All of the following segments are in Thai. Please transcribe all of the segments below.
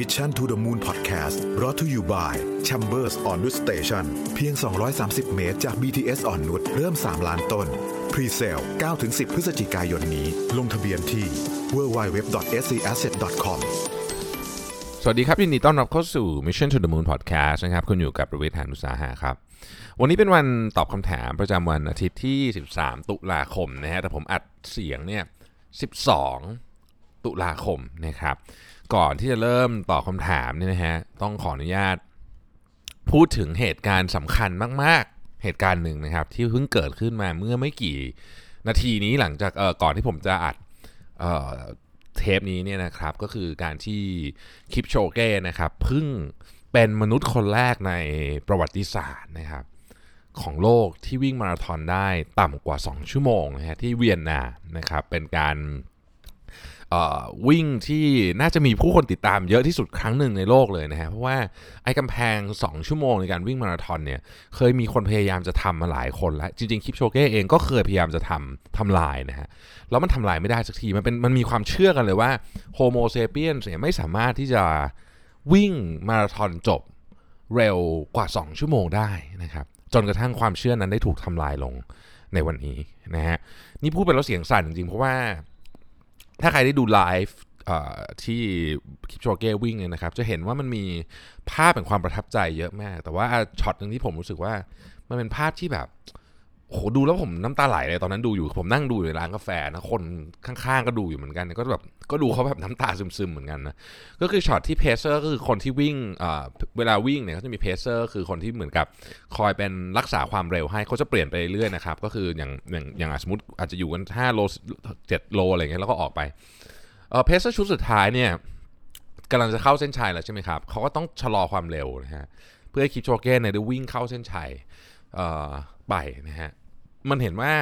Mission to the Moon Podcast รอ t ธออยู่บ่าย Chambers on Wood Station เพียง 230 เมตรจาก BTS อ่อนนุชเริ่ม 3 ล้านต้น Pre-sale 9-10 พฤศจิกายนนี้ ลงทะเบียนที่ www.scasset.com สวัสดีครับ ยินดีต้อนรับเข้าสู่ Mission to the Moon Podcast นะครับ คุณอยู่กับประวิทยานุสาหะครับ วันนี้เป็นวันตอบคำถามประจำวันอาทิตย์ที่ 13 ตุลาคมนะฮะแต่ผมอัดเสียงเนี่ย 12 ตุลาคมนะครับ ก่อนที่จะเริ่มตอบคำถามเนี่ยนะฮะต้องขออนุญาต พูดถึงเหตุการณ์สำคัญมาก ๆ เหตุการณ์หนึ่งนะครับ ที่เพิ่งเกิดขึ้นมาเมื่อไม่กี่นาทีนี้หลังจากเออก่อนที่ผมจะอัดเอ่อเทปนี้เนี่ยนะครับก็คือการที่คลิปโชเก้นะครับเพิ่งเป็นมนุษย์คนแรกในประวัติศาสตร์นะครับของโลกที่วิ่งมาราธอนได้ต่ำกว่า 2 ชั่วโมงนะฮะที่เวียนนานะครับเป็นการ วิ่งที่น่าจะมีผู้คนติดตามเยอะที่สุดครั้งหนึ่งในโลกเลยนะฮะ เพราะว่าไอ้กำแพง 2 ชั่วโมงในการวิ่งมาราธอนเนี่ย เคยมีคนพยายามจะทำมาหลายคนแล้ว จริงๆคลิปโชเก้เองก็เคยพยายามจะทำทำลายนะฮะ แล้วมันทำลายไม่ได้สักที มันเป็นมันมีความเชื่อกันเลยว่าโฮโมเซเปียนเนี่ยไม่สามารถที่จะวิ่งมาราธอนจบเร็วกว่า 2 ชั่วโมงได้นะครับจนกระทั่งความเชื่อนั้นได้ถูกทำลายลงในวันนี้นะฮะนี่พูดไปแล้วเสียงสั่นจริงๆเพราะว่า ถ้าใครได้ดูไลฟ์ที่คิปโชเก้วิ่งเนี่ยนะครับ จะเห็นว่ามันมีภาพแห่งความประทับใจเยอะมาก แต่ว่าช็อตหนึ่งที่ผมรู้สึกว่า มันเป็นภาพที่แบบ โหดูแล้วผมน้ำตาไหลเลยตอนนั้นดูอยู่ผมนั่งดูอยู่ในร้านกาแฟนะคนข้างๆก็ดูอยู่เหมือนกันก็แบบก็ดูเขาแบบน้ำตาซึมๆเหมือนกันนะก็คือช็อตที่ pacer ก็คือคนที่วิ่งเวลาวิ่งเนี่ยเขาจะมี pacer คือคนที่เหมือนกับคอยเป็นรักษาความเร็วให้เขาจะเปลี่ยนไปเรื่อยๆนะครับก็คืออย่างอย่างอย่างสมมติอาจจะอยู่กัน5โล7โลอะไรเงี้ยแล้วก็ออกไปเออ pacer ชุดสุดท้ายเนี่ยกำลังจะเข้าเส้นชัยแล้วใช่ไหมครับเขาก็ต้องชะลอความเร็วนะฮะเพื่อให้คิปโชเก้เนี่ยได้วิ่งเข้าเส้นชัย ไปนะฮะ มันเห็นว่า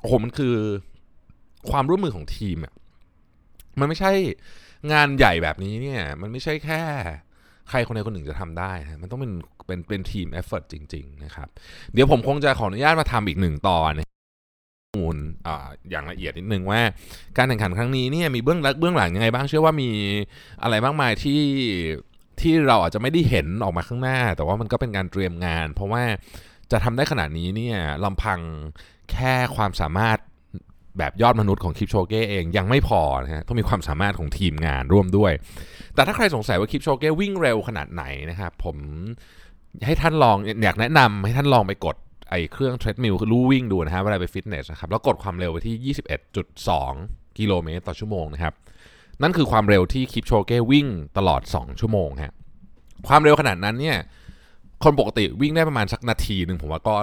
โอ้โหมันคือความร่วมมือของทีมอะมันไม่ใช่งานใหญ่แบบนี้เนี่ย มันไม่ใช่แค่ใครคนใดคนหนึ่งจะทำได้ฮะมันต้องเป็นเป็นเป็นทีมเอฟเฟอร์จริง ๆ นะครับ เดี๋ยวผมคงจะขออนุญาตมาทำอีกหนึ่งตอนข้อมูลออย่างละเอียดนิดนึงว่า การแข่งขันครั้งนี้เนี่ยมีเบื้องลังเบื้องหลังยังไงบ้างเชื่อว่ามีอะไรมากมายที่ที่เราอาจจะไม่ได้เห็นออกมาข้างหน้า แต่ว่ามันก็เป็นการเตรียมงาน เพราะว่า จะทำได้ขนาดนี้เนี่ยลำพังแค่ความสามารถแบบยอดมนุษย์ของคลิปโชเก้เองยังไม่พอนะฮะต้องมีความสามารถของทีมงานร่วมด้วย แต่ถ้าใครสงสัยว่าคลิปโชเก้วิ่งเร็วขนาดไหนนะครับผมให้ท่านลองอยากแนะนำให้ท่านลองไปกดไอ้เครื่องเทรดมิลคือลู่วิ่งดูนะฮะเวลาไปฟิตเนสนะครับแล้วกดความเร็วไปที่ 21.2 กิโลเมตรต่อชั่วโมงนะครับนั่นคือความเร็วที่คลิปโชเก้วิ่งตลอด 2 ชั่วโมงฮะความเร็วขนาดนั้นเนี่ย คนปกติวิ่งได้ประมาณสักนาทีหนึ่งผมว่าก็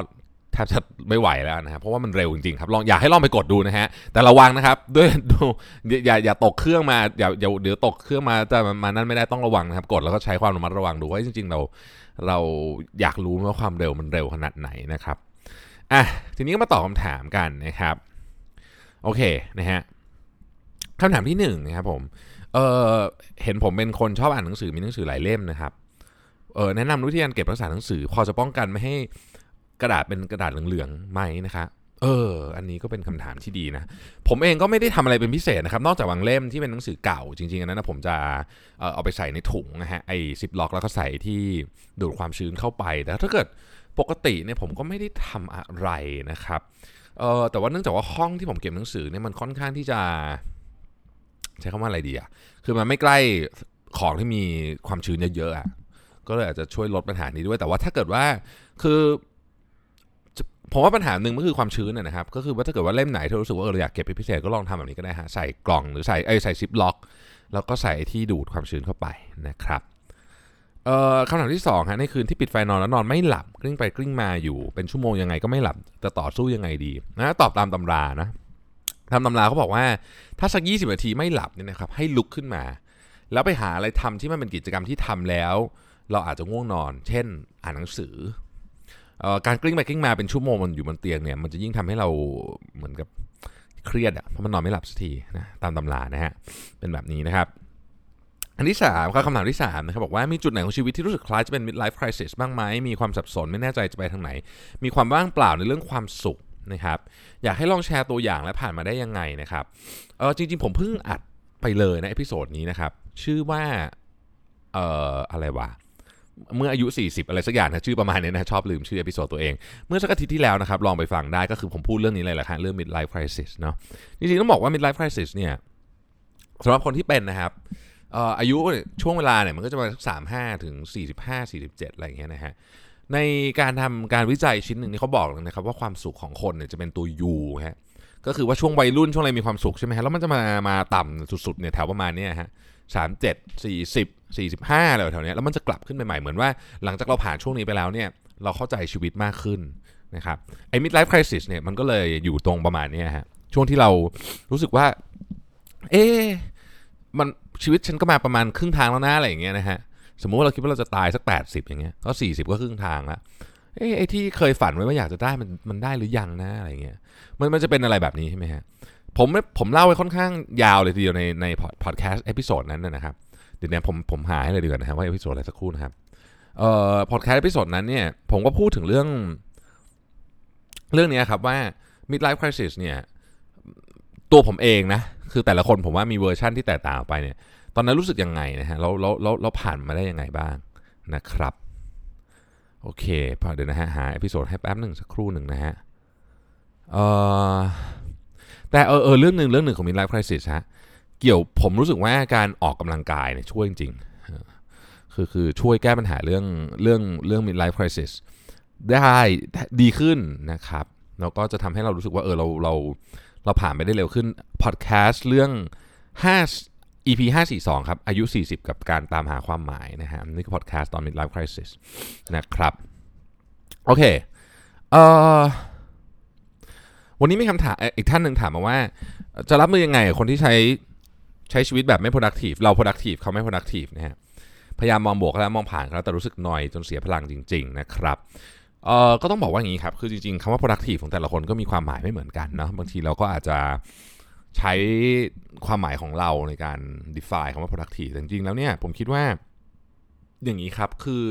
แทบจะไม่ไหวแล้วนะครับเพราะว่ามันเร็วจริงๆครับลองอยากให้ลองไปกดดูนะฮะแต่ระวังนะครับด้วยดูอย่าอย่าตกเครื่องมาอย่าอย่าเดี๋ยวตกเครื่องมาแต่มานั่นไม่ได้ต้องระวังนะครับกดแล้วก็ใช้ความระมัดระวังดูว่าจริง ๆ เราเราอยากรู้ว่าความเร็วมันเร็วขนาดไหนนะครับอะทีนี้ก็มาตอบคาถามกันนะครับโอเคนะฮะคำถามที่หนึ่งนะครับผมเออเห็นผมเป็นคนชอบอ่านหนังสือมีหนังสือหลายเล่มนะครับ ออแนะนำวิธีการเก็บรักษาหนังสือ พอจะป้องกันไม่ให้กระดาษเป็นกระดาษเหลืองๆไหมนะคะเออ อันนี้ก็เป็นคำถามที่ดีนะ ผมเองก็ไม่ได้ทำอะไรเป็นพิเศษนะครับ นอกจากบางเล่มที่เป็นหนังสือเก่า จริงๆอันนั้นนะผมจะเออเอาไปใส่ในถุงนะฮะ ไอ้ซิปล็อกแล้วก็ใส่ที่ดูดความชื้นเข้าไป แต่ถ้าเกิดปกติเนี่ยผมก็ไม่ได้ทำอะไรนะครับ เออแต่ว่าเนื่องจากว่าห้องที่ผมเก็บหนังสือเนี่ยมันค่อนข้างที่จะ ใช้คำว่าอะไรดีอะคือมันไม่ใกล้ของที่มีความชื้นเยอะๆอะ ก็เลยอาจจะช่วยลดปัญหานี้ด้วย แต่ว่าถ้าเกิดว่าคือผมว่าปัญหาหนึ่งก็คือความชื้นนะครับ ก็คือว่าถ้าเกิดว่าเล่มไหนที่รู้สึกว่าเราอยากเก็บเป็นพิเศษก็ลองทำแบบนี้ก็ได้ฮะใส่กล่องหรือใส่ไอ้ใส่ซิปล็อก แล้วก็ใส่ที่ดูดความชื้นเข้าไปนะครับเอ่อคำถามที่2ฮะในคืนที่ปิดไฟนอนแล้วนอนไม่หลับกลิ้งไปกลิ้งมาอยู่เป็นชั่วโมงยังไงก็ไม่หลับจะต่อสู้ยังไงดีนะตอบตามตำรานะทำตำราเขาบอกว่าถ้าสัก 20 นาทีไม่หลับเนี่ยนะครับให้ลุกขึ้นมา แล้วไปหาอะไรทำที่มันเป็นกิจกรรมที่ทำแล้ว เราอาจจะง่วงนอน เช่น อ่านหนังสือการกลิ้งไปกลิ้งมาเป็นชั่วโมงมันอยู่บนเตียงเนี่ยมันจะยิ่งทำให้เราเหมือนกับเครียดอะเพราะมันนอนไม่หลับสักทีนะตามตำรานะฮะเป็นแบบนี้นะครับ อันที่3ครับคำถามที่3นะครับบอกว่ามีจุดไหนของชีวิตที่รู้สึกคล้ายจะเป็น midlife crisis บ้างไหมมีความสับสนไม่แน่ใจจะไปทางไหน มีความว่างเปล่าในเรื่องความสุขนะครับอยากให้ลองแชร์ตัวอย่างและผ่านมาได้ยังไงนะครับเออจริง ๆ ผมเพิ่งอัดไปเลยนะ episode นี้นะครับชื่อว่าเอ่ออะไรวะ เมื่ออายุ 40 อะไรสักอย่างนะชื่อประมาณนี้นะชอบลืมชื่อ episode ตัวเอง เมื่อสักอาทิตย์ที่แล้วนะครับ ลองไปฟังได้ก็คือผมพูดเรื่องนี้เลยแหละครับเรื่อง midlife crisis เนาะจริงๆต้องบอกว่า midlife crisis เนี่ยสำหรับคนที่เป็นนะครับอายุช่วงเวลาเนี่ยมันก็จะมาสักสามห้าถึงสี่สิบห้าสี่สิบเจ็ดอะไรอย่างเงี้ยนะฮะในการทำการวิจัยชิ้นหนึ่งนี่เขาบอกเลยนะครับว่าความสุขของคนเนี่ยจะเป็นตัว U ฮะก็คือว่าช่วงวัยรุ่นช่วงอะไรมีความสุขใช่ไหมฮะแล้วมันจะมามาต่ำสุดๆเนี่ยแถวประมาณเนี้ยฮะ สามเจ็ดสี่สิบสี่สิบห้าอะไรแถวเนี้ยแล้วมันจะกลับขึ้นไปใหม่เหมือนว่า หลังจากเราผ่านช่วงนี้ไปแล้วเนี่ยเราเข้าใจชีวิตมากขึ้นนะครับไอ้ midlife crisis เนี่ยมันก็เลยอยู่ตรงประมาณเนี้ยฮะช่วงที่เรารู้สึกว่า เอ๊มันชีวิตฉันก็มาประมาณครึ่งทางแล้วนะอะไรอย่างเงี้ยนะฮะสมมุติว่าเราคิดว่าเราจะตายสัก 80 อย่างเงี้ยก็ 40 ก็ครึ่งทางแล้วเอ๊ไอ้ที่เคยฝันไว้ว่าอยากจะได้มันมันได้หรือยังนะอะไรเงี้ยมันมันจะเป็นอะไรแบบนี้ใช่ไหมฮะ ผมผมเล่าไว้ค่อนข้างยาวเลยทีเดียวในในพอดแคสต์ episode นั้นนะครับเดี๋ยวนี้ผมผมหาให้เลยดีกว่านะครับว่า episode อะไรสักครู่นะครับเอ่อพอดแคสต์ episode นั้นเนี่ยผมก็พูดถึงเรื่อง เรื่องนี้ครับว่า midlife crisis เนี่ยตัวผมเองนะ คือแต่ละคนผมว่ามีเวอร์ชั่นที่แตกต่างออกไปเนี่ย ตอนนั้นรู้สึกยังไงนะฮะเราเราเราเราผ่านมาได้ยังไงบ้างนะครับ โอเคพอเดี๋ยวนะฮะหา episode ให้แป๊บหนึ่งสักครู่หนึ่งนะฮะเอ่อ แต่เออเออเรื่องหนึ่งเรื่องหนึ่งของ midlife crisis ฮะเกี่ยวผมรู้สึกว่าการออกกำลังกายเนี่ยช่วยจริงๆคือคือช่วยแก้ปัญหาเรื่องเรื่องเรื่อง midlife crisis ได้ดีขึ้นนะครับแล้วก็จะทำให้เรารู้สึกว่าเออเราเราเราผ่านไปได้เร็วขึ้นพอดแคสต์เรื่อง 5 EP 542 ครับ อายุ 40 กับการตามหาความหมายนะฮะนี่คือพอดแคสต์ตอน midlife crisis นะครับ โอเคเอ่อ วันนี้มีคำถามอีกท่านหนึ่งถามมาว่า จะรับมือยังไงกับคนที่ใช้ใช้ชีวิตแบบไม่ productive เรา productive เขาไม่ productive นะฮะพยายามมองบวกแล้วมองผ่านแล้วแต่รู้สึกหน่อยจนเสียพลังจริง ๆ นะครับเอ่อก็ต้องบอกว่าอย่างนี้ครับ คือจริงๆคำว่า productive ของแต่ละคนก็มีความหมายไม่เหมือนกันเนาะบางทีเราก็อาจจะใช้ความหมายของเราในการ define คำว่า productive แต่จริงๆแล้วเนี่ยผมคิดว่าอย่างนี้ครับคือ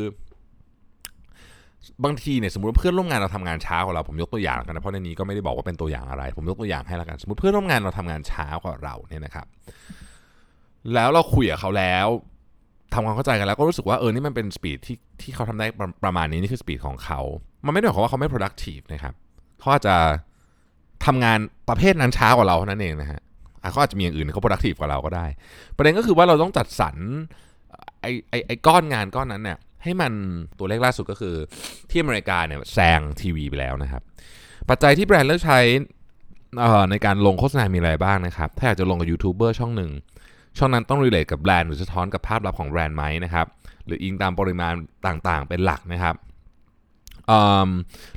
บางทีเนี่ยสมมติเพื่อนร่วมงานเราทำงานช้ากว่าเราผมยกตัวอย่างกันนะเพราะในนี้ก็ไม่ได้บอกว่าเป็นตัวอย่างอะไร ผมยกตัวอย่างให้ละกันสมมติเพื่อนร่วมงานเราทำงานช้ากว่าเราเนี่ยนะครับ แล้วเราคุยกับเขาแล้วทำความเข้าใจกันแล้วก็รู้สึกว่าเออนี่มันเป็น speed ที่ที่เขาทำได้ประมาณนี้นี่คือ speed ของเขา มันไม่ได้หมายความว่าเขาไม่ productive นะครับเขาอาจจะทำงานประเภทนั้นช้ากว่าเราเท่านั้นเองนะฮะเขาอาจจะมีอย่างอื่นเขา productive กว่าเราก็ได้ ประเด็นก็คือว่าเราต้องจัดสรรไอ้ไอ้ไอ้ก้อนงานก้อนนั้นเนี่ยให้มันตัวเลขล่าสุดก็คือที่อเมริกาเนี่ยแซงทีวีไปแล้วนะครับ ปัจจัยที่แบรนด์เลือกใช้ในการลงโฆษณา มีอะไรบ้างนะครับ ถ้าอยากจะลงกับยูทูบเบอร์ช่องหนึ่ง ช่องนั้นต้อง relate กับแบรนด์หรือสะท้อนกับภาพลักษณ์ของแบรนด์ไหมนะครับ หรืออิงตามปริมาณต่างๆ เป็นหลักนะครับ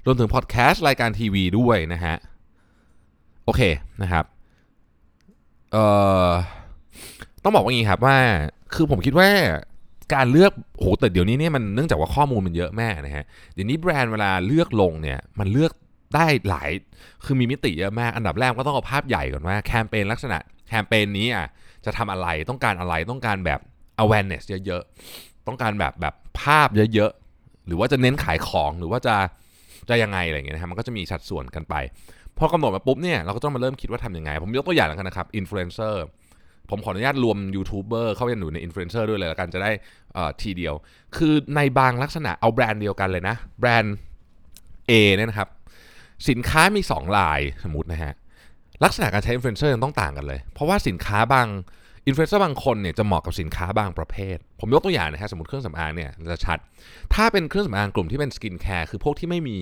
รวมถึงพอดแคสต์รายการทีวีด้วยนะฮะ โอเคนะครับต้องบอกว่าอย่างนี้ครับว่า คือผมคิดว่า การเลือกโหแต่เดี๋ยวนี้เนี่ยมันเนื่องจากว่าข้อมูลมันเยอะแม่นะฮะเดี๋ยวนี้แบรนด์เวลาเลือกลงเนี่ยมันเลือกได้หลายคือมีมิติเยอะมากอันดับแรกก็ต้องเอาภาพใหญ่ก่อนว่าแคมเปญลักษณะแคมเปญนี้อะจะทำอะไรต้องการอะไรต้องการแบบ awareness เยอะๆต้องการแบบแบบภาพเยอะๆหรือว่าจะเน้นขายของหรือว่าจะจะยังไงอะไรอย่างเงี้ยนะฮะมันก็จะมีสัดส่วนกันไปพอกำหนดมาปุ๊บเนี่ยเราก็ต้องมาเริ่มคิดว่าทำยังไง ผมยกตัวอย่างแล้วกันนะครับอินฟลูเอนเซอร์ ผมขออนุญาตรวมยูทูบเบอร์เข้าไปอยู่ในอินฟลูเอนเซอร์ด้วยเลยแล้วกันจะได้ทีเดียว คือในบางลักษณะเอาแบรนด์เดียวกันเลยนะ แบรนด์ A เนี่ยนะครับ สินค้ามี 2 ลายสมมตินะฮะ ลักษณะการใช้อินฟลูเอนเซอร์ยังต้องต่างกันเลย เพราะว่าสินค้าบางอินฟลูเอนเซอร์บางคนเนี่ยจะเหมาะกับสินค้าบางประเภท ผมยกตัวอย่างนะฮะสมมติเครื่องสำอางเนี่ยจะชัด ถ้าเป็นเครื่องสำอางกลุ่มที่เป็นสกินแคร์คือพวกที่ไม่มี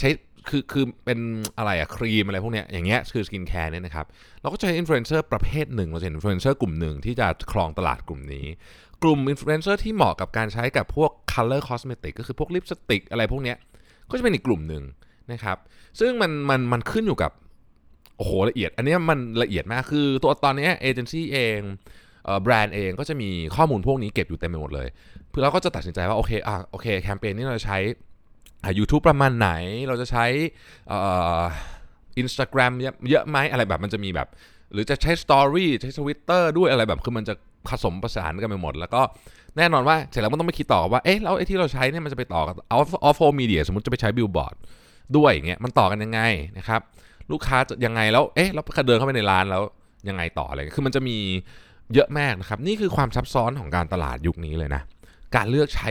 ใช้ คือคือเป็นอะไรอะครีมอะไรพวกเนี้ยอย่างเงี้ยคือสกินแคร์เนี่ยนะครับเราก็จะใช้อินฟลูเอนเซอร์ประเภทหนึ่งเราจะเห็นอินฟลูเอนเซอร์กลุ่มหนึ่งที่จะครองตลาดกลุ่มนี้ กลุ่มอินฟลูเอนเซอร์ที่เหมาะกับการใช้กับพวก color cosmetic ก็คือพวกลิปสติกอะไรพวกเนี้ยก็จะเป็นอีกกลุ่มหนึ่งนะครับซึ่งมันมันมันขึ้นอยู่กับโอ้โหละเอียด อันนี้มันละเอียดมากคือตัวตอนนี้เอเจนซี่เองแบรนด์เองก็จะมีข้อมูลพวกนี้เก็บอยู่เต็มไปหมดเลยเพื่อเราก็จะตัดสินใจว่าโอเคอะโอเคแคมเปญนี้เราใช้ ยูทูบประมาณไหนเราจะใช้อินสตาแกรมเยอะไหมอะไรแบบมันจะมีแบบ หรือจะใช้ story ใช้ทวิตเตอร์ด้วยอะไรแบบคือมันจะผสมประสานกันไปหมด แล้วก็แน่นอนว่าเสร็จแล้วมันต้องไปคิดต่อว่าเอ๊ะแล้วไอ้ที่เราใช้เนี่ยมันจะไปต่อกับออฟโฟมีเดียสมมติจะไปใช้บิลบอร์ดด้วยอย่างเงี้ยมันต่อกันยังไงนะครับลูกค้าจะยังไงแล้วเอ๊ะแล้วเดินเข้าไปในร้านแล้วยังไงต่ออะไรคือมันจะมีเยอะมากนะครับ นี่คือความซับซ้อนของการตลาดยุคนี้เลยนะ การเลือกใช้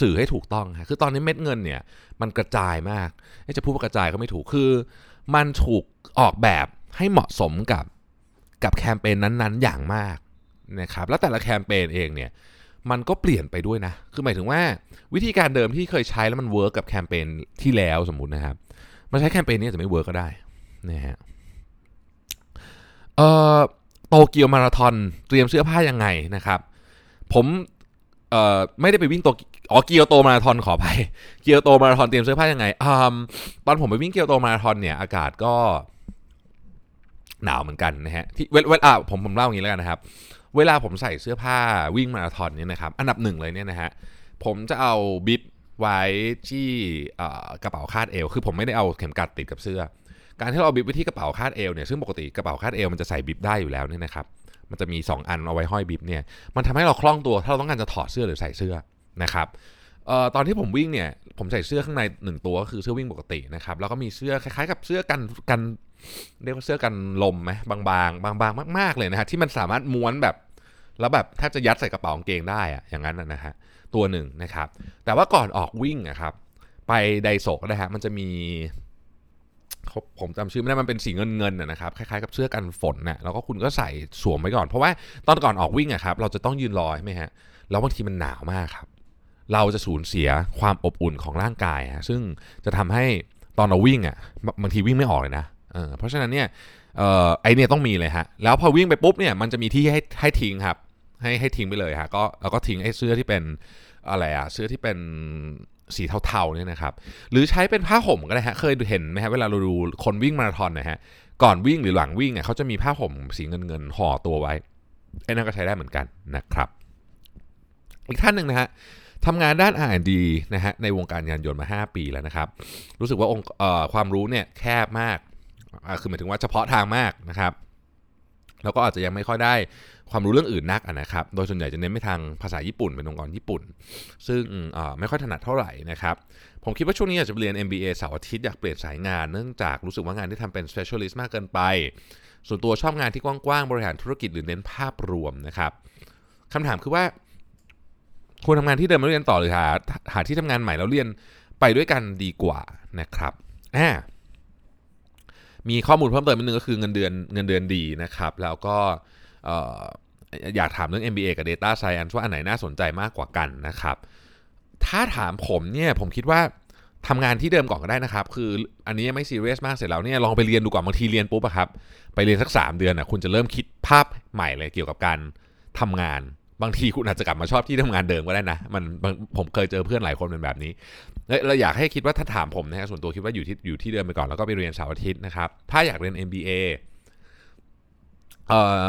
สื่อให้ถูกต้องคือตอนนี้เม็ดเงินเนี่ยมันกระจายมากจะพูดว่ากระจายก็ไม่ถูกคือ มันถูกออกแบบให้เหมาะสมกับกับแคมเปญนั้นๆ อย่างมากนะครับแล้วแต่ละแคมเปญเองเนี่ยมันก็เปลี่ยนไปด้วยนะ คือหมายถึงว่าวิธีการเดิมที่เคยใช้แล้วมัน work กับแคมเปญที่แล้วสมมุตินะครับมาใช้แคมเปญนี้จะไม่ work ก็ได้นะฮะเอ่อโตเกียวมาราธอนเตรียมเสื้อผ้ายังไงนะครับ ผม เอ่อไม่ได้ไปวิ่งโตอ๋อเกียวโตมาราธอนขอไปเกียวโตมาราธอนเตรียมเสื้อผ้ายังไงอ่าตอนผมไปวิ่งเกียวโตมาราธอนเนี่ยอากาศก็หนาวเหมือนกันนะฮะที่เวลาผมผมเล่าอย่างนี้แล้วกันนะครับ เวลาผมใส่เสื้อผ้าวิ่งมาราธอนเนี่ยนะครับอันดับหนึ่งเลยเนี่ยนะฮะผมจะเอาบิบไว้ที่กระเป๋าคาดเอว คือผมไม่ได้เอาเข็มกัดติดกับเสื้อ การที่เราบิบไว้ที่กระเป๋าคาดเอวเนี่ยซึ่งปกติกระเป๋าคาดเอวมันจะใส่บิบได้อยู่แล้วเนี่ยนะครับ มันจะมี 2 อันเอาไว้ห้อยบิบเนี่ยมันทำให้เราคล่องตัวถ้าเราต้องการจะถอดเสื้อหรือใส่เสื้อนะครับออตอนที่ผมวิ่งเนี่ยผมใส่เสื้อข้างในหนึ่งตัวก็คือเสื้อวิ่งปกตินะครับแล้วก็มีเสื้อคล้ายๆ กับเสื้อกันกันเรียกว่าเสื้อกันลมไหมบางๆบางๆ มากๆเลยนะฮะที่มันสามารถม้วนแบบแล้วแบบแทบจะยัดใส่กระเป๋ากางเกงได้อะอย่างนั้นนะฮะตัวหนึ่งนะครับ แต่ว่าก่อนออกวิ่งนะครับ ไปไดโซกนะฮะมันจะมี ผมจำชื่อไม่ได้มันเป็นสีเงินเงินนะครับคล้ายๆกับเสื้อกันฝนนะแล้วก็คุณก็ใส่สวมไว้ก่อน เพราะว่าตอนก่อนออกวิ่งอะครับเราจะต้องยืนรอใช่ไหมฮะแล้วบางทีมันหนาวมากครับ เราจะสูญเสียความอบอุ่นของร่างกายฮะซึ่งจะทำให้ตอนเราวิ่งอะบางทีวิ่งไม่ออกเลยนะเเพราะฉะนั้นเนี่ยออไอเนี่ยต้องมีเลยฮะแล้วพอวิ่งไปปุ๊บเนี่ยมันจะมีที่ให้ให้ทิ้งครับ ให้ให้ทิ้งไปเลยฮะก็แล้วก็ทิ้งไอ้เสื้อที่เป็นอะไรอะเสื้อที่เป็น สีเทาๆเนี่ยนะครับ หรือใช้เป็นผ้าห่มก็ได้ฮะ เคยเห็นไหมฮะเวลาเราดูคนวิ่งมาราธอนนะฮะ ก่อนวิ่งหรือหลังวิ่งอะเขาจะมีผ้าห่มสีเงินเงินห่อตัวไว้ ไอ้นั่นก็ใช้ได้เหมือนกันนะครับ อีกท่านหนึ่งนะฮะทำงานด้าน R&D นะฮะในวงการยานยนต์มา 5 ปีแล้วนะครับ รู้สึกว่าองค์ความรู้เนี่ยแคบมาก คือหมายถึงว่าเฉพาะทางมากนะครับ แล้วก็อาจจะยังไม่ค่อยได้ ความรู้เรื่องอื่นนักนะครับ โดยส่วนใหญ่จะเน้นไปทางภาษาญี่ปุ่นเป็นองค์กรญี่ปุ่น ซึ่งไม่ค่อยถนัดเท่าไหร่นะครับ ผมคิดว่าช่วงนี้อาจจะเรียน MBA เสาร์อาทิตย์อยากเปลี่ยนสายงาน เนื่องจากรู้สึกว่างานที่ทำเป็น specialist มากเกินไป ส่วนตัวชอบงานที่กว้างๆ บริหารธุรกิจหรือเน้นภาพรวมนะครับคำถามคือว่าควรทำงานที่เดิมแล้วเรียนต่อหรือหาหาที่ทำงานใหม่แล้วเรียนไปด้วยกันดีกว่านะครับอ่ามีข้อมูลเพิ่มเติมนิดนึงก็คือเงินเดือนเงินเดือนดีนะครับ แล้วก็ อยากถามเรื่อง MBA กับ Data Science ว่าอันไหนน่าสนใจมากกว่ากันนะครับ ถ้าถามผมเนี่ยผมคิดว่าทำงานที่เดิมก่อนก็ได้นะครับ คืออันนี้ไม่ซีเรียสมากเสร็จแล้วเนี่ยลองไปเรียนดูก่อนบางทีเรียนปุ๊บอะครับ ไปเรียนสัก 3 เดือนอะคุณจะเริ่มคิดภาพใหม่เลยเกี่ยวกับการทำงาน บางทีคุณอาจจะกลับมาชอบที่ทำงานเดิมก็ได้นะ มันผมเคยเจอเพื่อนหลายคนเป็นแบบนี้เราอยากให้คิดว่าถ้าถามผมนะฮะส่วนตัวคิดว่าอยู่ที่อยู่ที่เดิมไปก่อนแล้วก็ไปเรียนเสาร์อาทิตย์นะครับ ถ้าอยากเรียน MBA เอ่อ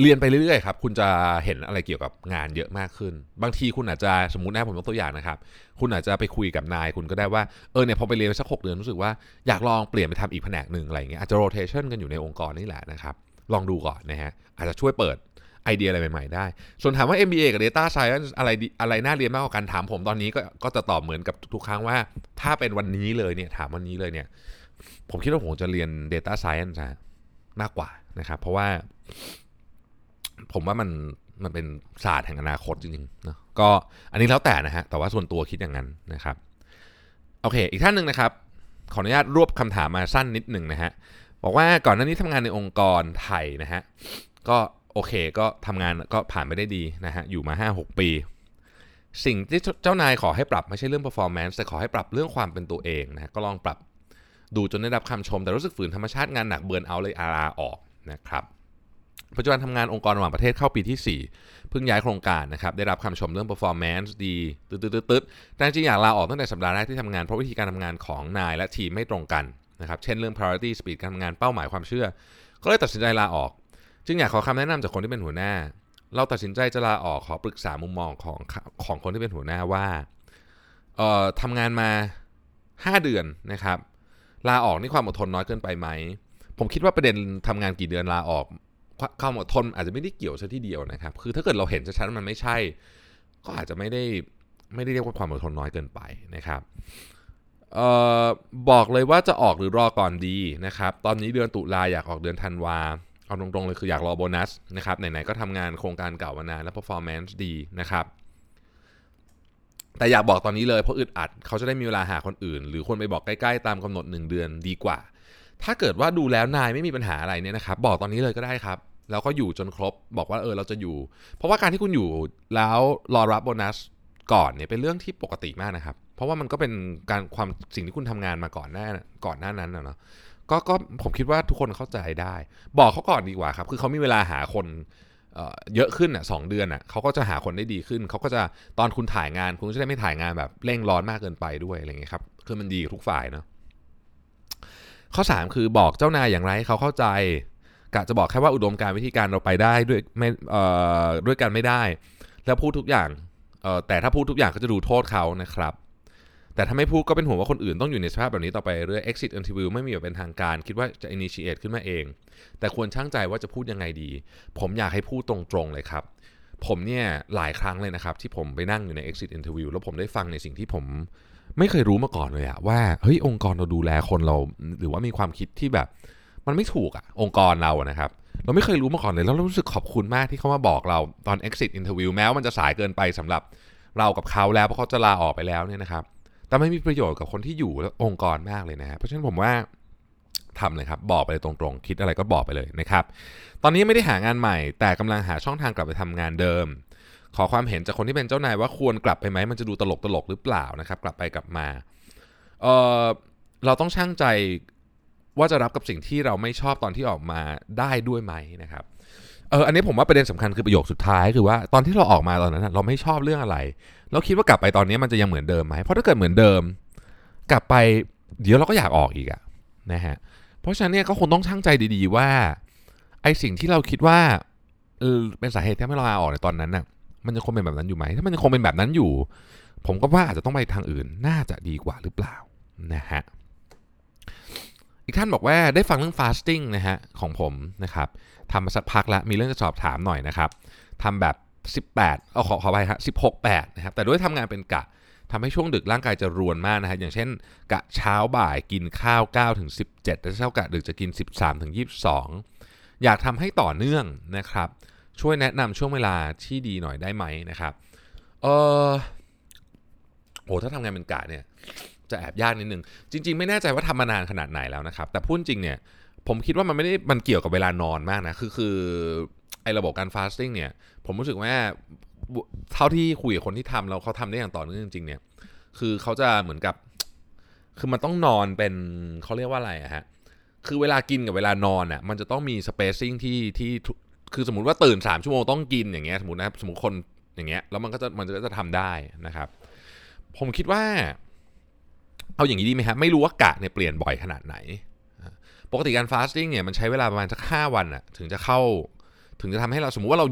เรียนไปเรื่อยๆครับคุณจะเห็นอะไรเกี่ยวกับงานเยอะมากขึ้น บางทีคุณอาจจะสมมตินะผมยกตัวอย่างนะครับ คุณอาจจะไปคุยกับนายคุณก็ได้ว่าเออเนี่ยพอไปเรียนสักหกเดือนรู้สึกว่าอยากลองเปลี่ยนไปทำอีกแผนกหนึ่งอะไรเงี้ยอาจจะโรเทชันกันอยู่ในองค์กรนี่แหละนะครับ ลองดูก่อนนะฮะอาจจะช่วยเปิดไอเดียอะไรใหม่ๆได้ ส่วนถามว่า MBA กับ Data Science อะไรอะไรน่าเรียนมากกว่ากันถามผมตอนนี้ก็ก็จะตอบเหมือนกับทุกครั้งว่า ถ้าเป็นวันนี้เลยเนี่ยถามวันนี้เลยเนี่ย ผมคิดว่าผมจะเรียน Data Science มากกว่านะครับ เพราะว่า ผมว่ามันมันเป็นศาสตร์แห่งอนาคตจริงๆนะก็อันนี้แล้วแต่นะฮะแต่ว่าส่วนตัวคิดอย่างนั้นนะครับโอเค อีกท่านหนึ่งนะครับ ขออนุญาตรวบคำถามมาสั้นนิดหนึ่งนะฮะบอกว่าก่อนหน้านี้ทำงานในองค์กรไทยนะฮะก็โอเคก็ทำงานก็ผ่านไปได้ดีนะฮะอยู่มา 5-6 ปี สิ่งที่เจ้านายขอให้ปรับไม่ใช่เรื่อง performance แต่ขอให้ปรับเรื่องความเป็นตัวเองนะก็ลองปรับดูจนได้รับคำชม แต่รู้สึกฝืนธรรมชาติงานหนักเบิร์นเอาเลยอาราออกนะครับ ปัจจุบันทำงานองค์กรระหว่างประเทศเข้าปีที่ 4 เพิ่งย้ายโครงการนะครับ ได้รับคำชมเรื่อง performance ดี ตึ๊ดตึ๊ดตึ๊ดแต่จริงอยากลาออกตั้งแต่สัปดาห์แรกที่ทำงาน เพราะวิธีการทำงานของนายและทีมไม่ตรงกันนะครับ เช่นเรื่อง priority speed การทำงานเป้าหมายความเชื่อ ก็เลยตัดสินใจลาออก จึงอยากขอคำแนะนำจากคนที่เป็นหัวหน้า เราตัดสินใจจะลาออกขอปรึกษามุมมองของของคนที่เป็นหัวหน้าว่าเอ่อทำงานมา 5 เดือนนะครับลาออกนี่ความอดทนน้อยเกินไปไหมผมคิดว่าประเด็นทำงานกี่เดือนลาออก ความอดทนอาจจะไม่ได้เกี่ยวซะที่เดียวนะครับ คือถ้าเกิดเราเห็นชัดๆมันไม่ใช่ ก็อาจจะไม่ได้ไม่ได้เรียกว่าความอดทนน้อยเกินไปนะครับออบอกเลยว่าจะออกหรือรอก่อนดีนะครับ ตอนนี้เดือนตุลาอยากออกเดือนธันวา เอาตรงๆเลยคืออยากรอโบนัสนะครับ ไหนๆก็ทำงานโครงการเก่ามานานแล้ว performance ดีนะครับ แต่อยากบอกตอนนี้เลยเพราะอึดอัด เขาจะได้มีเวลาหาคนอื่น หรือคนไปบอกใกล้ๆ ตามกำหนด 1 เดือนดีกว่า ถ้าเกิดว่าดูแล้วนายไม่มีปัญหาอะไรเนี่ยนะครับบอกตอนนี้เลยก็ได้ครับ แล้วก็อยู่จนครบบอกว่าเออเราจะอยู่ เพราะว่าการที่คุณอยู่แล้วรอรับโบนัสก่อนเนี่ยเป็นเรื่องที่ปกติมากนะครับ เพราะว่ามันก็เป็นการความสิ่งที่คุณทำงานมาก่อนหน้าก่อนหน้านั้นนะเนาะก็ก็ผมคิดว่าทุกคนเข้าใจได้ บอกเขาก่อนดีกว่าครับ คือเขามีเวลาหาคนเเยอะขึ้นอะสเดือนอะเขาก็จะหาคนได้ดีขึ้น เขาก็จะตอนคุณถ่ายงานคุณจะได้ไม่ถ่ายงานแบบเร่งร้อนมากเกินไปด้วยอะไรเงี้ยครับคือมันดีทุกฝ่ายเนาะ ข้อ 3 คือบอกเจ้านายอย่างไรเขาเข้าใจกะจะบอกแค่ว่าอุดมการวิธีการเราไปได้ด้วยไม่ด้วยกันไม่ได้ แล้วพูดทุกอย่างแต่ถ้าพูดทุกอย่างก็จะดูโทษเขานะครับ แต่ถ้าไม่พูดก็เป็นห่วงว่าคนอื่นต้องอยู่ในสภาพแบบนี้ต่อไปเรื่อย exit interview ไม่มีแบบเป็นทางการ คิดว่าจะ initiate ขึ้นมาเอง แต่ควรช่างใจว่าจะพูดยังไงดี ผมอยากให้พูดตรงๆเลยครับ ผมเนี่ยหลายครั้งเลยนะครับ ที่ผมไปนั่งอยู่ใน exit interview แล้วผมได้ฟังในสิ่งที่ผม ไม่เคยรู้มาก่อนเลยอะว่าเฮ้ยองค์กรเราดูแลคนเรา หรือว่ามีความคิดที่แบบ มันไม่ถูกอะองค์กรเรานะครับ เราไม่เคยรู้มาก่อนเลย แล้วรู้สึกขอบคุณมากที่เขามาบอกเราตอน exit interview แม้ว่ามันจะสายเกินไปสำหรับเรากับเขาแล้วเพราะเขาจะลาออกไปแล้วเนี่ยนะครับ แต่ไม่มีประโยชน์กับคนที่อยู่และองค์กรมากเลยนะฮะเพราะฉะนั้นผมว่าทำเลยครับบอกไปเลยตรงๆ คิดอะไรก็บอกไปเลยนะครับ ตอนนี้ไม่ได้หางานใหม่ แต่กำลังหาช่องทางกลับไปทำงานเดิม ขอความเห็นจากคนที่เป็นเจ้านายว่าควรกลับไปไหมมันจะดูตลกตลกหรือเปล่านะครับ กลับไปกลับมาเออเราต้องช่างใจว่าจะรับกับสิ่งที่เราไม่ชอบตอนที่ออกมาได้ด้วยไหมนะครับเอออันนี้ผมว่าประเด็นสำคัญคือประโยคสุดท้ายคือว่าตอนที่เราออกมาตอนนั้นเราไม่ชอบเรื่องอะไร เราคิดว่ากลับไปตอนนี้มันจะยังเหมือนเดิมไหมเพราะถ้าเกิดเหมือนเดิม กลับไปเดี๋ยวเราก็อยากออกอีกอะนะฮะเพราะฉะนั้นเนี่ยก็คงต้องช่างใจดีๆว่าไอสิ่งที่เราคิดว่าเออเป็นสาเหตุที่ไม่เราลาออกในตอนนั้นน่ะ มันจะคงเป็นแบบนั้นอยู่ไหม ถ้ามันยังคงเป็นแบบนั้นอยู่ ผมก็ว่าอาจจะต้องไปทางอื่นน่าจะดีกว่าหรือเปล่านะฮะอีกท่านบอกว่าได้ฟังเรื่อง fasting นะฮะของผมนะครับทำมาสักพักแล้วมีเรื่องจะสอบถามหน่อยนะครับทำแบบ 18เอาขอขอไปครับ16 8นะครับแต่ด้วยทำงานเป็นกะทำให้ช่วงดึกร่างกายจะรวนมากนะฮะอย่างเช่น กะเช้าบ่ายกินข้าว9ถึง17แต่เช้ากะดึกจะกิน 13ถึง22 อยากทำให้ต่อเนื่องนะครับ ช่วยแนะนำช่วงเวลาที่ดีหน่อยได้ไหมนะครับเออโหถ้าทำงานเป็นกะเนี่ยจะแอบยากนิดนึง จริง ๆ ไม่แน่ใจว่าทำมานานขนาดไหนแล้วนะครับ แต่พูดจริงเนี่ยผมคิดว่ามันไม่ได้มันเกี่ยวกับเวลานอนมากนะ คือคือไอ้ระบบการฟาสติ้งเนี่ย ผมรู้สึกว่าเท่าที่คุยกับคนที่ทำแล้วเขาทำได้อย่างต่อเนื่องจริงๆเนี่ย คือเขาจะเหมือนกับ คือมันต้องนอนเป็นเขาเรียกว่าอะไรอะฮะ คือเวลากินกับเวลานอนอะมันจะต้องมีสเปซซิ่งที่ที่ คือสมมติว่าตื่น3ชั่วโมงต้องกินอย่างเงี้ยสมมตินะครับสมมติคนอย่างเงี้ยแล้วมันก็จะมันก็จะทำได้นะครับ ผมคิดว่า เอาอย่างนี้ดีไหมครับไม่รู้ว่ากะเนี่ยเปลี่ยนบ่อยขนาดไหน ปกติการฟาสติ้งเนี่ยมันใช้เวลาประมาณสักห้าวันอะถึงจะเข้า ถึงจะทำให้เราสมมุติว่าเรา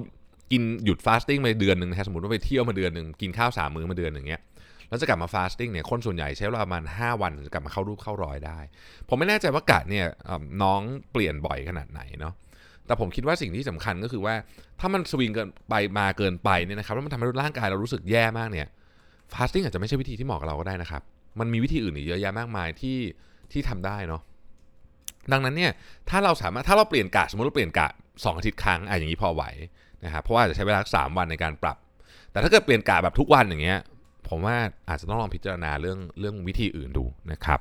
กินหยุด fasting มาเดือนหนึ่งนะฮะสมมติว่าไปเที่ยวมาเดือนหนึ่งกินข้าวสามมื้อมาเดือนหนึ่งเงี้ยแล้วจะกลับมา fasting เนี่ยคนส่วนใหญ่ใช้เวลาประมาณ5วันถึงจะกลับมาเข้ารูปเข้ารอยได้ ผมไม่แน่ใจว่ากะเนี่ยน้องเปลี่ยนบ่อยขนาดไหนเนาะ แต่ผมคิดว่าสิ่งที่สำคัญก็คือว่า ถ้ามันสวิงเกินไปมาเกินไปเนี่ยนะครับแล้วมันทำให้ร่างกายเรารู้สึกแย่มากเนี่ย fasting อาจจะไม่ใช่วิธีที่เหมาะกับเราก็ได้นะครับ มันมีวิธีอื่นอีกเยอะแยะมากมายที่ที่ทำได้เนาะดังนั้นเนี่ยถ้าเราสามารถถ้าเราเปลี่ยนกะสมมติเราเปลี่ยนกะ2อาทิตย์ครั้งอะอย่างนี้พอไหวนะครับเพราะว่าจะใช้เวลาสามวันในการปรับ แต่ถ้าเกิดเปลี่ยนกะแบบทุกวันอย่างเงี้ยผมว่าอาจจะต้องลองพิจารณาเรื่องเรื่องวิธีอื่นดูนะครับ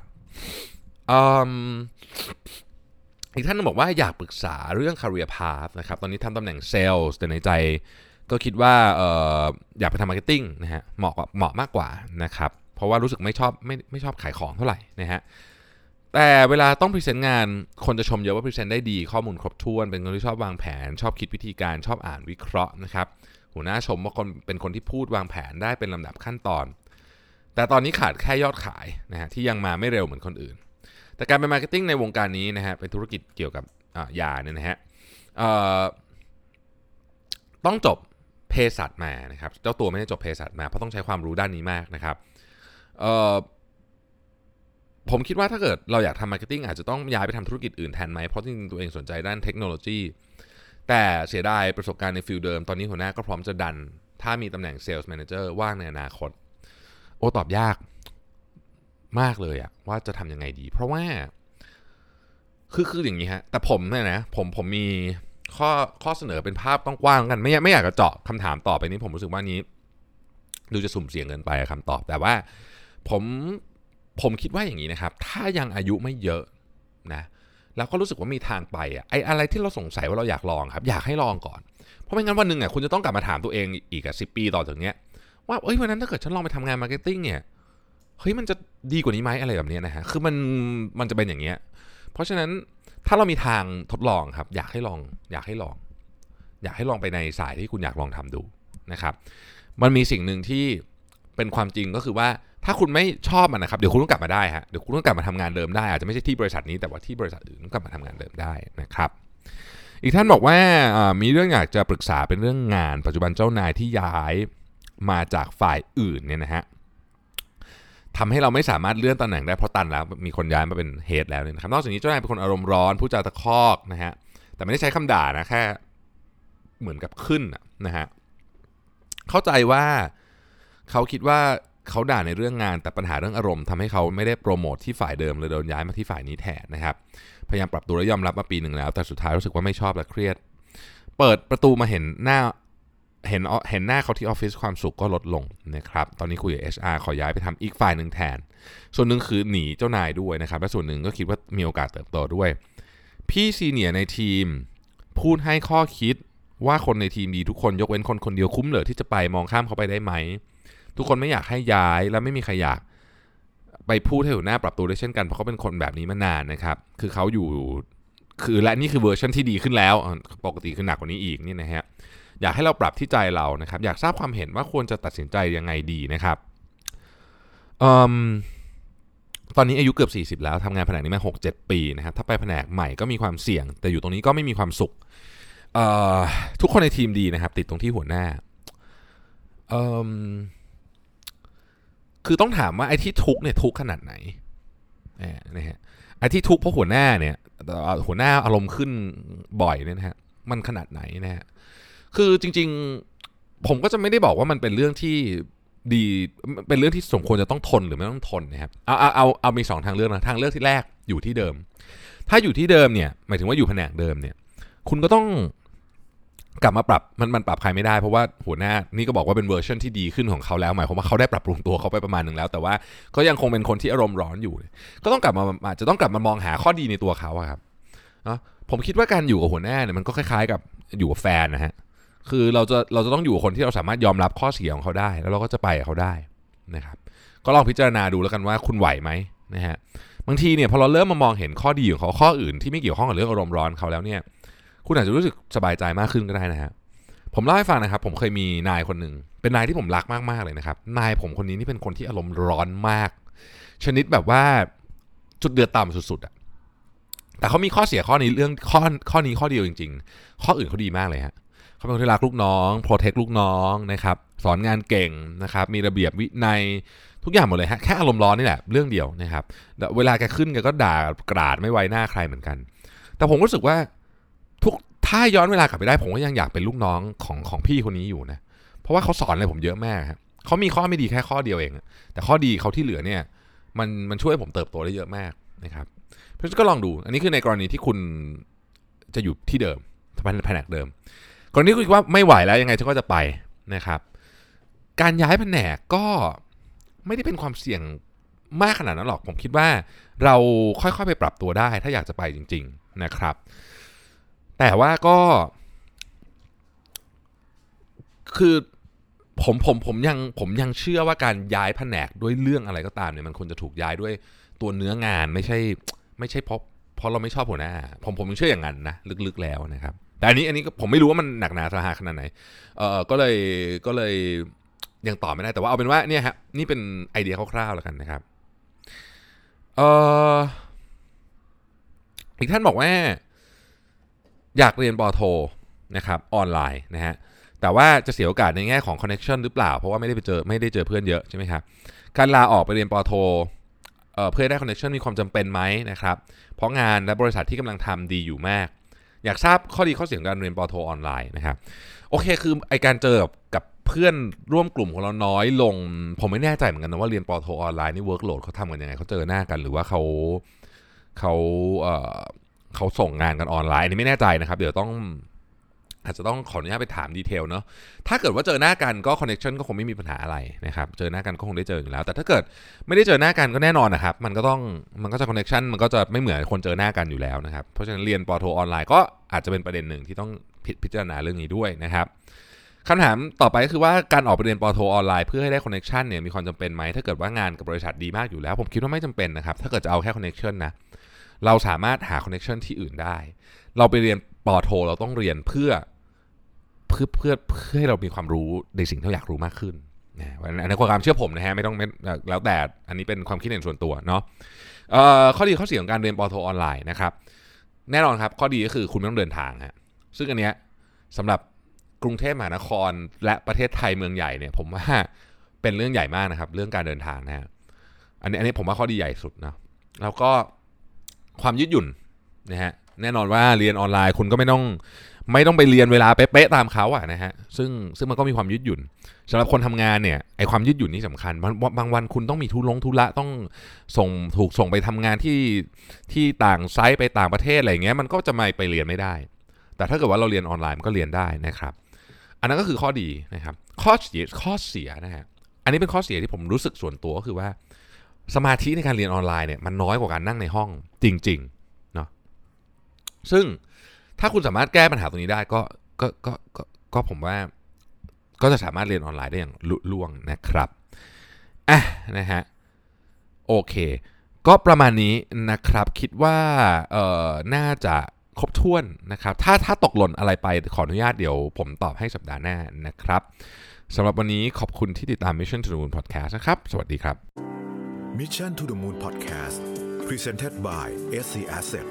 อีกท่านบอกว่าอยากปรึกษาเรื่อง career path นะครับ ตอนนี้ทำตำแหน่งเซลล์แต่ในใจก็คิดว่าอออยากไปทำ marketing นะฮะเหมาะเหมาะมากกว่านะครับ เพราะว่ารู้สึกไม่ชอบไม่ไม่ชอบขายของเท่าไหร่นะฮะแต่เวลาต้อง present งานคนจะชมเยอะว่า present ได้ดีข้อมูลครบถ้วน เป็นคนที่ชอบวางแผน ชอบคิดวิธีการชอบอ่านวิเคราะห์นะครับหัวหน้าชมว่าคนเป็นคนที่พูดวางแผนได้เป็นลำดับขั้นตอน แต่ตอนนี้ขาดแค่ยอดขายนะฮะที่ยังมาไม่เร็วเหมือนคนอื่น แต่การเป็น marketing ในวงการนี้นะฮะเป็นธุรกิจเกี่ยวกับยาเนี่ยนะฮะต้องจบเภสัชมานะครับเจ้าตัวไม่ได้จบเภสัชมาเพราะต้องใช้ความรู้ด้านนี้มากนะครับผมคิดว่าถ้าเกิดเราอยากทำ marketing อาจจะต้องย้ายไปทำธุรกิจอื่นแทนไหมเพราะจริงๆตัวเองสนใจด้านเทคโนโลยี แต่เสียดายประสบการณ์ใน field เดิม ตอนนี้หัวหน้าก็พร้อมจะดัน ถ้ามีตำแหน่ง sales manager ว่างในอนาคต โอ้ตอบยาก มากเลยอะว่าจะทำยังไงดี เพราะว่า คือคืออย่างนี้ฮะ แต่ผมเนี่ยนะผมผมมีข้อข้อเสนอเป็นภาพกว้างๆกัน ไม่ไม่อยากจะเจาะคำถามต่อไปนี้ ผมรู้สึกว่านี้ ดูจะสุ่มเสี่ยงเกินไปคำตอบ แต่ว่าผมผมคิดว่าอย่างนี้นะครับ ถ้ายังอายุไม่เยอะนะแล้วก็รู้สึกว่ามีทางไปอะไออะไรที่เราสงสัยว่าเราอยากลองครับ อยากให้ลองก่อน เพราะไม่งั้นวันหนึ่งอะคุณจะต้องกลับมาถามตัวเองอีกอะสิบปีต่อจากเนี้ยว่าเอ้ยวันนั้นถ้าเกิดฉันลองไปทำงาน marketing เนี่ย เฮ้ยมันจะดีกว่านี้ไหมอะไรแบบนี้นะฮะคือมันมันจะเป็นอย่างเงี้ยเพราะฉะนั้นถ้าเรามีทางทดลองครับ อยากให้ลอง อยากให้ลอง อยากให้ลองไปในสายที่คุณอยากลองทำดูนะครับ มันมีสิ่งหนึ่งที่เป็นความจริงก็คือว่าถ้าคุณไม่ชอบมันนะครับเดี๋ยวคุณต้องกลับมาได้ฮะเดี๋ยวคุณต้องกลับมาทำงานเดิมได้อาจจะไม่ใช่ที่บริษัทนี้แต่ว่าที่บริษัทอื่นต้องกลับมาทำงานเดิมได้นะครับ อีกท่านบอกว่ามีเรื่องอยากจะปรึกษาเป็นเรื่องงาน ปัจจุบันเจ้านายที่ย้ายมาจากฝ่ายอื่นเนี่ยนะฮะ ทำให้เราไม่สามารถเลื่อนตำแหน่งได้เพราะตันแล้วมีคนย้ายมาเป็นเฮดแล้วเนี่ยนะครับนอกจากนี้เจ้านายเป็นคนอารมณ์ร้อนผู้จาตะคอกนะฮะแต่ไม่ได้ใช้คำด่านะแค่เหมือนกับขึ้นนะฮะเข้าใจว่าเขาคิดว่าเขาด่าในเรื่องงานแต่ปัญหาเรื่องอารมณ์ทำให้เขาไม่ได้โปรโมทที่ฝ่ายเดิมเลยโดนย้ายมาที่ฝ่ายนี้แทนนะครับพยายามปรับตัวและยอมรับมาปีหนึ่งแล้ว แต่สุดท้ายรู้สึกว่าไม่ชอบและเครียด เปิดประตูมาเห็นหน้า เห็นเห็นหน้าเขาที่ออฟฟิศความสุขก็ลดลงนะครับตอนนี้คุยกับ HR ขอย้ายไปทำอีกฝ่ายหนึ่งแทน ส่วนหนึ่งคือหนีเจ้านายด้วยนะครับ และส่วนหนึ่งก็คิดว่ามีโอกาสเติบโตด้วย พี่ซีเนียในทีม พูดให้ข้อคิดว่าคนในทีมดีทุกคนยกเว้นคนคนเดียวคุ้มเหลือที่จะไปมองข้ามเขาไปได้ไหม ทุกคนไม่อยากให้ย้ายและไม่มีใครอยากไปพูดให้หัวหน้าปรับตัวได้เช่นกันเพราะเขาเป็นคนแบบนี้มานานนะครับคือเขาอยู่คือและนี่คือเวอร์ชันที่ดีขึ้นแล้ว ปกติคือหนักกว่านี้อีกนี่นะฮะ อยากให้เราปรับที่ใจเรานะครับ อยากทราบความเห็นว่าควรจะตัดสินใจยังไงดีนะครับอตอนนี้อายุเกือบ 40 แล้วทำงานแผนกนี้มา 6-7 ปีนะครับถ้าไปแผนกใหม่ก็มีความเสี่ยง แต่อยู่ตรงนี้ก็ไม่มีความสุขทุกคนในทีมดีนะครับ ติดตรงที่หัวหน้าคือต้องถามว่าไอ้ที่ทุกเนี่ยทุกขนาดไหนนะฮะไอ้ที่ทุกเพราะหัวหน้าเนี่ยหัวหน้าอารมณ์ขึ้นบ่อยเนี่ยนะฮะมันขนาดไหนนะฮะ คือจริง ๆ ผมก็จะไม่ได้บอกว่ามันเป็นเรื่องที่ดี เป็นเรื่องที่สมควรจะต้องทนหรือไม่ต้องทนนะครับ เอาเอาเอาเอามีสองทางเลือกนะ ทางเลือกที่แรกอยู่ที่เดิม ถ้าอยู่ที่เดิมเนี่ย หมายถึงว่าอยู่แผนกเดิมเนี่ย คุณก็ต้องกลับมาปรับมันมันปรับใครไม่ได้เพราะว่าหัวหน้านี่ก็บอกว่าเป็นเวอร์ชันที่ดีขึ้นของเขาแล้วหมายความว่าเขาได้ปรับปรุงตัวเขาไปประมาณหนึ่งแล้ว แต่ว่าก็ยังคงเป็นคนที่อารมณ์ร้อนอยู่ ก็ต้องกลับมาอาจจะต้องกลับมามองหาข้อดีในตัวเขาครับเนาะผมคิดว่าการอยู่กับหัวหน้าเนี่ยมันก็คล้ายๆ กับอยู่กับแฟนนะฮะ คือเราจะเราจะต้องอยู่คนที่เราสามารถยอมรับข้อเสียของเขาได้ แล้วเราก็จะไปกับเขาได้นะครับ ก็ลองพิจารณาดูแล้วกันว่าคุณไหวไหมนะฮะบางทีเนี่ยพอเราเริ่มมามองเห็นข้อดีของเขาข้ออื่นที่ไม่เกี่ยวข้องกับเรื่องอารมณ์ร้อนเขาแล้วเนี่ย คุณอาจจะรู้สึกสบายใจมากขึ้นก็ได้นะฮะผมเล่าให้ฟังนะครับ ผมเคยมีนายคนหนึ่งเป็นนายที่ผมรักมากๆเลยนะครับ นายผมคนนี้นี่เป็นคนที่อารมณ์ร้อนมาก ชนิดแบบว่าจุดเดือดต่ำสุดๆอะแต่เขามีข้อเสียข้อนี้เรื่องข้อข้อนี้ข้อเดียวจริง ๆ ข้ออื่นเขาดีมากเลยฮะ เขาเป็นคนที่รักลูกน้องโปรเทคลูกน้องนะครับสอนงานเก่งนะครับมีระเบียบวินัยทุกอย่างหมดเลยฮะแค่อารมณ์ร้อนนี่แหละเรื่องเดียวนะครับเวลาแกขึ้นแกก็ด่ากราดไม่ไว้หน้าใครเหมือนกัน แต่ผมรู้สึกว่าทุกถ้าย้อนเวลากลับไปได้ ผมก็ยังอยากเป็นลูกน้องของของพี่คนนี้อยู่นะเพราะว่าเขาสอนอะไรผมเยอะมากครับเขามีข้อไม่ดีแค่ข้อเดียวเอง แต่ข้อดีเขาที่เหลือเนี่ยมันมันช่วยผมเติบโตได้เยอะมากนะครับเพราะฉะนั้นก็ลองดู อันนี้คือในกรณีที่คุณจะอยู่ที่เดิมทำแผนกเดิม กรณีคิดว่าไม่ไหวแล้วยังไงฉันก็จะไปนะครับ การย้ายแผนกก็ไม่ได้เป็นความเสี่ยงมากขนาดนั้นหรอก ผมคิดว่าเราค่อยๆไปปรับตัวได้ ถ้าอยากจะไปจริง ๆนะครับ แต่ว่าก็ คือผมผมผมยังผมยังเชื่อว่าการย้ายแผนกด้วยเรื่องอะไรก็ตามเนี่ยมันควรจะถูกย้ายด้วยตัวเนื้องานไม่ใช่ ไม่ใช่เพราะเพราะเราไม่ชอบหัวหน้าผมผมยังเชื่ออย่างนั้นนะลึกๆแล้วนะครับแต่อันนี้อันนี้ผมไม่รู้ว่ามันหนักหนาสาหัสขนาดไหนเออก็เลยก็เลยยังตอบไม่ได้แต่ว่าเอาเป็นว่าเนี่ยฮะนี่เป็นไอเดียคร่าวๆแล้วกันนะครับเอออีกท่านบอกว่า อยากเรียนปอโทนะครับออนไลน์นะฮะแต่ว่าจะเสียโอกาสในแง่ของ connection หรือเปล่า เพราะว่าไม่ได้ไปเจอไม่ได้เจอเพื่อนเยอะใช่ไหมครับการลาออกไปเรียนปอโทเพื่อได้ connection มีความจำเป็นไหมนะครับเพราะงานและบริษัทที่กำลังทำดีอยู่มาก อยากทราบข้อดีข้อเสียของการเรียนปอโทออนไลน์นะครับโอเคคือไอการเจอกับเพื่อนร่วมกลุ่มของเราน้อยลง ผมไม่แน่ใจเหมือนกันนะว่าเรียนปอโทออนไลน์นี่ workload เขาทำกันยังไงเขาเจอหน้ากันหรือว่าเขาเขาเเขาส่งงานกันออนไลน์นี่ไม่แน่ใจนะครับ เดี๋ยวต้อง อาจจะต้องขออนุญาตไปถาม detail เนาะถ้าเกิดว่าเจอหน้ากันก็คอนเน c ชันก็คงไม่มีปัญหาอะไรนะครับเจอหน้ากันก็คงได้เจออยู่แล้ว แต่ถ้าเกิดไม่ได้เจอหน้ากันก็แน่นอนนะครับมันก็ต้องมันก็จะคอนเน c ชันมันก็จะไม่เหมือนคนเจอหน้ากันอยู่แล้วนะครับเพราะฉะนั้นเรียนปอโทออนไลน์ก็อาจจะเป็นประเด็นหนึ่งที่ต้องพิพิจารณาเรื่องนี้ด้วยนะครับคำถามต่อไปก็คือว่าการออกไปเรียนปอโทออนไลน์เพื่อให้ได้คอนเน c ชันเนี่ยมีความจำเป็นไหมถ้าเกิดว่างานกับบริษัทดีมากอยู่แล้ว ผมคิดว่าไม่จำเป็นนะครับถ้าเกิดจะเอาแค่คอนเน c ชันนะเราสามารถหาคอนเน c ชันที่อื่นได้ เราไปเรียนปอโท เราต้องเรียนเพื่อเพื่อเพื่อเพื่อให้เรามีความรู้ในสิ่งที่เราอยากรู้มากขึ้นนะอันนี้ความเชื่อผมนะฮะไม่ต้องไม่แล้วแต่อันนี้เป็นความคิดเห็นส่วนตัวเนาะข้อดีข้อเสียของการเรียนปอโทออนไลน์นะครับ แน่นอนครับ ข้อดีก็คือคุณไม่ต้องเดินทางฮะซึ่งอันเนี้ยสำหรับกรุงเทพมหานครและประเทศไทยเมืองใหญ่เนี่ย ผมว่าเป็นเรื่องใหญ่มากนะครับ เรื่องการเดินทางนะฮะอันนี้อันนี้ผมว่าข้อดีใหญ่สุดนะแล้วก็ความยืดหยุ่นนะฮะแน่นอนว่าเรียนออนไลน์คุณก็ไม่ต้อง ไม่ต้องไปเรียนเวลาเป๊ะๆตามเขาอะนะฮะซึ่งซึ่งมันก็มีความยืดหยุ่นสำหรับคนทำงานเนี่ยไอความยืดหยุ่นนี่สำคัญบางบางวันคุณต้องมีทุลงทุระต้องส่งถูกส่งไปทำงานที่ที่ต่างไซต์ไปต่างประเทศอะไรเงี้ยมันก็จะไม่ไปเรียนไม่ได้ แต่ถ้าเกิดว่าเราเรียนออนไลน์มันก็เรียนได้นะครับ อันนั้นก็คือข้อดีนะครับข้อเสียข้อเสียนะฮะอันนี้เป็นข้อเสียที่ผมรู้สึกส่วนตัวก็คือว่า สมาธิในการเรียนออนไลน์เนี่ยมันน้อยกว่าการนั่งในห้องจริงๆเนาะซึ่ง ถ้าคุณสามารถแก้ปัญหาตรงนี้ได้ก็ก็ก็ก็ก็ผมว่าก็จะสามารถเรียนออนไลน์ได้อย่างลุล่วงนะครับอะนะฮะโอเค ก็ประมาณนี้นะครับคิดว่าเอ่อน่าจะครบถ้วนนะครับ ถ้าถ้าตกหล่นอะไรไปขออนุญาตเดี๋ยวผมตอบให้สัปดาห์หน้านะครับสำหรับวันนี้ขอบคุณที่ติดตาม Mission to the Moon Podcast นะครับ สวัสดีครับ Mission to the Moon Podcast Presented by SC Asset